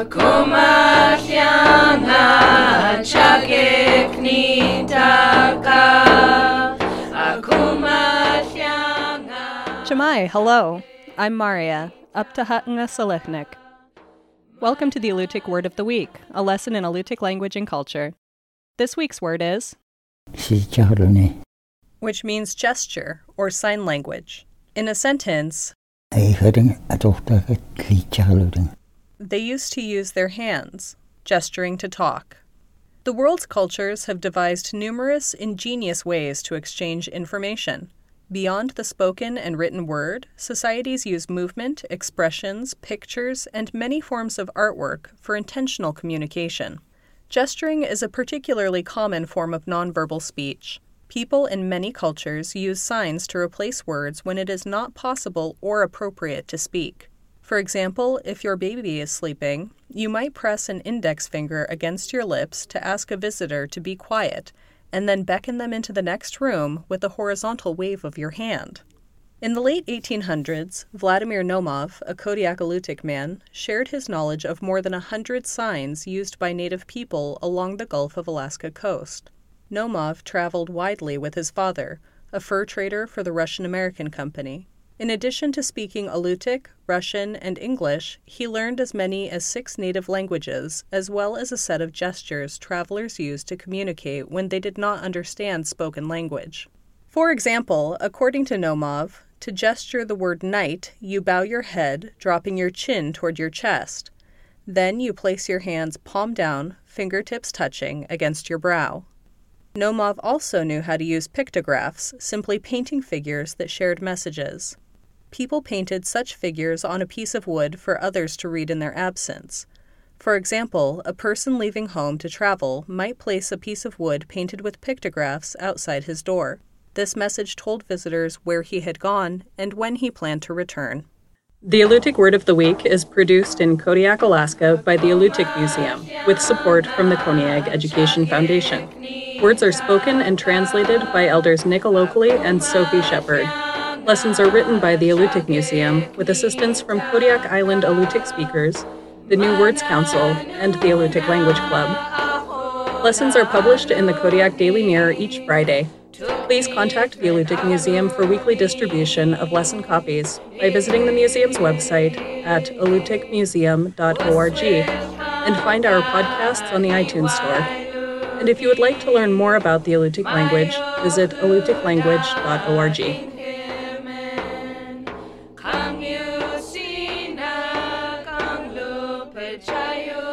Akumahyanga chakeknitaka Akumahyanga Chamai, hello. I'm Maria, up to Hatanga. Welcome to the Alutiiq Word of the Week, a lesson in Alutiiq language and culture. This week's word is, which means gesture or sign language. In a sentence, Eichering adoptere Sijarluni. They used to use their hands, gesturing to talk. The world's cultures have devised numerous ingenious ways to exchange information. Beyond the spoken and written word, societies use movement, expressions, pictures, and many forms of artwork for intentional communication. Gesturing is a particularly common form of nonverbal speech. People in many cultures use signs to replace words when it is not possible or appropriate to speak. For example, if your baby is sleeping, you might press an index finger against your lips to ask a visitor to be quiet, and then beckon them into the next room with a horizontal wave of your hand. In the late 1800s, Vladimir Naumoff, a Kodiak Alutiiq man, shared his knowledge of more than a hundred signs used by native people along the Gulf of Alaska coast. Naumoff traveled widely with his father, a fur trader for the Russian American Company. In addition to speaking Alutiiq, Russian, and English, he learned as many as six native languages, as well as a set of gestures travelers used to communicate when they did not understand spoken language. For example, according to Naumoff, to gesture the word night, you bow your head, dropping your chin toward your chest. Then you place your hands palm down, fingertips touching, against your brow. Naumoff also knew how to use pictographs, simply painting figures that shared messages. People painted such figures on a piece of wood for others to read in their absence. For example, a person leaving home to travel might place a piece of wood painted with pictographs outside his door. This message told visitors where he had gone and when he planned to return. The Alutiiq Word of the Week is produced in Kodiak, Alaska by the Alutiiq Museum with support from the Koniag Education Foundation. Words are spoken and translated by elders Nick Alokli and Sophie Shepard. Lessons are written by the Alutiiq Museum with assistance from Kodiak Island Alutiiq speakers, the New Words Council, and the Alutiiq Language Club. Lessons are published in the Kodiak Daily Mirror each Friday. Please contact the Alutiiq Museum for weekly distribution of lesson copies by visiting the museum's website at alutiiqmuseum.org and find our podcasts on the iTunes Store. And if you would like to learn more about the Alutiiq language, visit alutiiqlanguage.org. Child.